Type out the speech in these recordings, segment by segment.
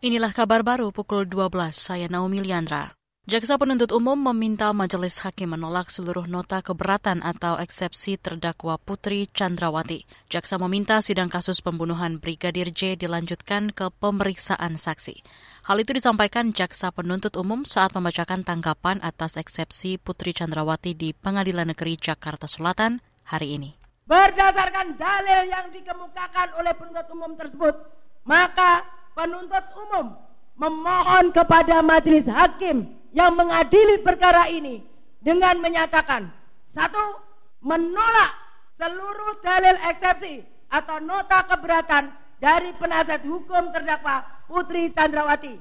Inilah kabar baru pukul 12, saya Naomi Liandra. Jaksa penuntut umum meminta majelis hakim menolak seluruh nota keberatan atau eksepsi terdakwa Putri Chandrawati. Jaksa meminta sidang kasus pembunuhan Brigadir J dilanjutkan ke pemeriksaan saksi. Hal itu disampaikan jaksa penuntut umum saat membacakan tanggapan atas eksepsi Putri Chandrawati di Pengadilan Negeri Jakarta Selatan hari ini. Berdasarkan dalil yang dikemukakan oleh penuntut umum tersebut, maka penuntut umum memohon kepada majelis hakim yang mengadili perkara ini dengan menyatakan satu menolak seluruh dalil eksepsi atau nota keberatan dari penasihat hukum terdakwa Putri Chandrawati.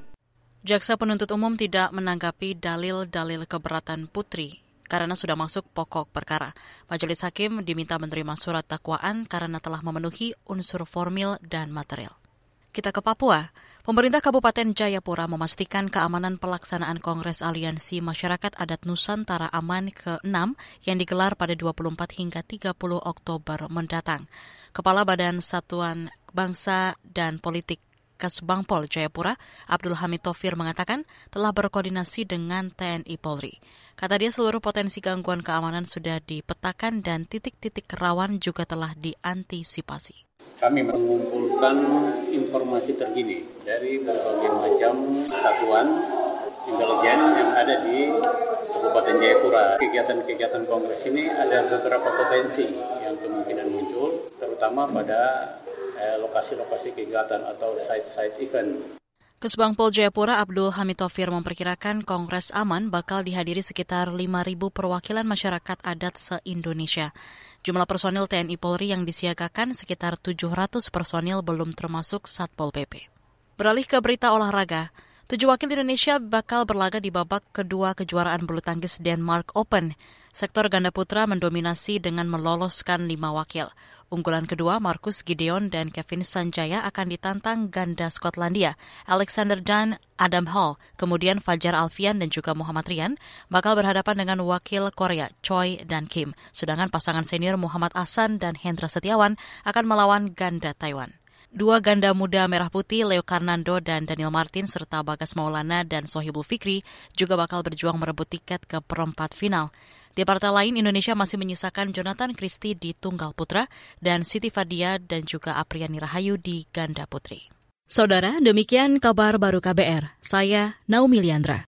Jaksa penuntut umum tidak menanggapi dalil-dalil keberatan Putri karena sudah masuk pokok perkara. Majelis hakim diminta menerima surat dakwaan karena telah memenuhi unsur formil dan material. Kita ke Papua. Pemerintah Kabupaten Jayapura memastikan keamanan pelaksanaan Kongres Aliansi Masyarakat Adat Nusantara Aman ke-6 yang digelar pada 24 hingga 30 Oktober mendatang. Kepala Badan Satuan Bangsa dan Politik Kasbangpol Jayapura, Abdul Hamid Tofir mengatakan telah berkoordinasi dengan TNI Polri. Kata dia seluruh potensi gangguan keamanan sudah dipetakan dan titik-titik rawan juga telah diantisipasi kami mengumpulkan informasi terkini dari berbagai macam satuan intelijen yang ada di Kabupaten Jayapura. Kegiatan-kegiatan kongres ini ada beberapa potensi yang kemungkinan muncul, terutama pada eh, lokasi-lokasi kegiatan atau site-site event. Kesbangpol Jayapura Abdul Hamid memperkirakan Kongres Aman bakal dihadiri sekitar 5.000 perwakilan masyarakat adat se-Indonesia. Jumlah personil TNI Polri yang disiagakan sekitar 700 personil belum termasuk Satpol PP. Beralih ke berita olahraga, tujuh wakil Indonesia bakal berlaga di babak kedua kejuaraan bulu tangkis Denmark Open. Sektor ganda putra mendominasi dengan meloloskan lima wakil. Unggulan kedua, Marcus Gideon dan Kevin Sanjaya akan ditantang ganda Skotlandia, Alexander Dan, Adam Hall, kemudian Fajar Alfian dan juga Muhammad Rian bakal berhadapan dengan wakil Korea, Choi dan Kim. Sedangkan pasangan senior Muhammad Asan dan Hendra Setiawan akan melawan ganda Taiwan. Dua ganda muda merah putih, Leo Karnando dan Daniel Martin, serta Bagas Maulana dan Sohibul Fikri juga bakal berjuang merebut tiket ke perempat final. Di partai lain, Indonesia masih menyisakan Jonathan Christie di tunggal putra dan Siti Fadia dan juga Apriani Rahayu di ganda putri. Saudara, demikian kabar baru KBR. Saya Naomi Liandra.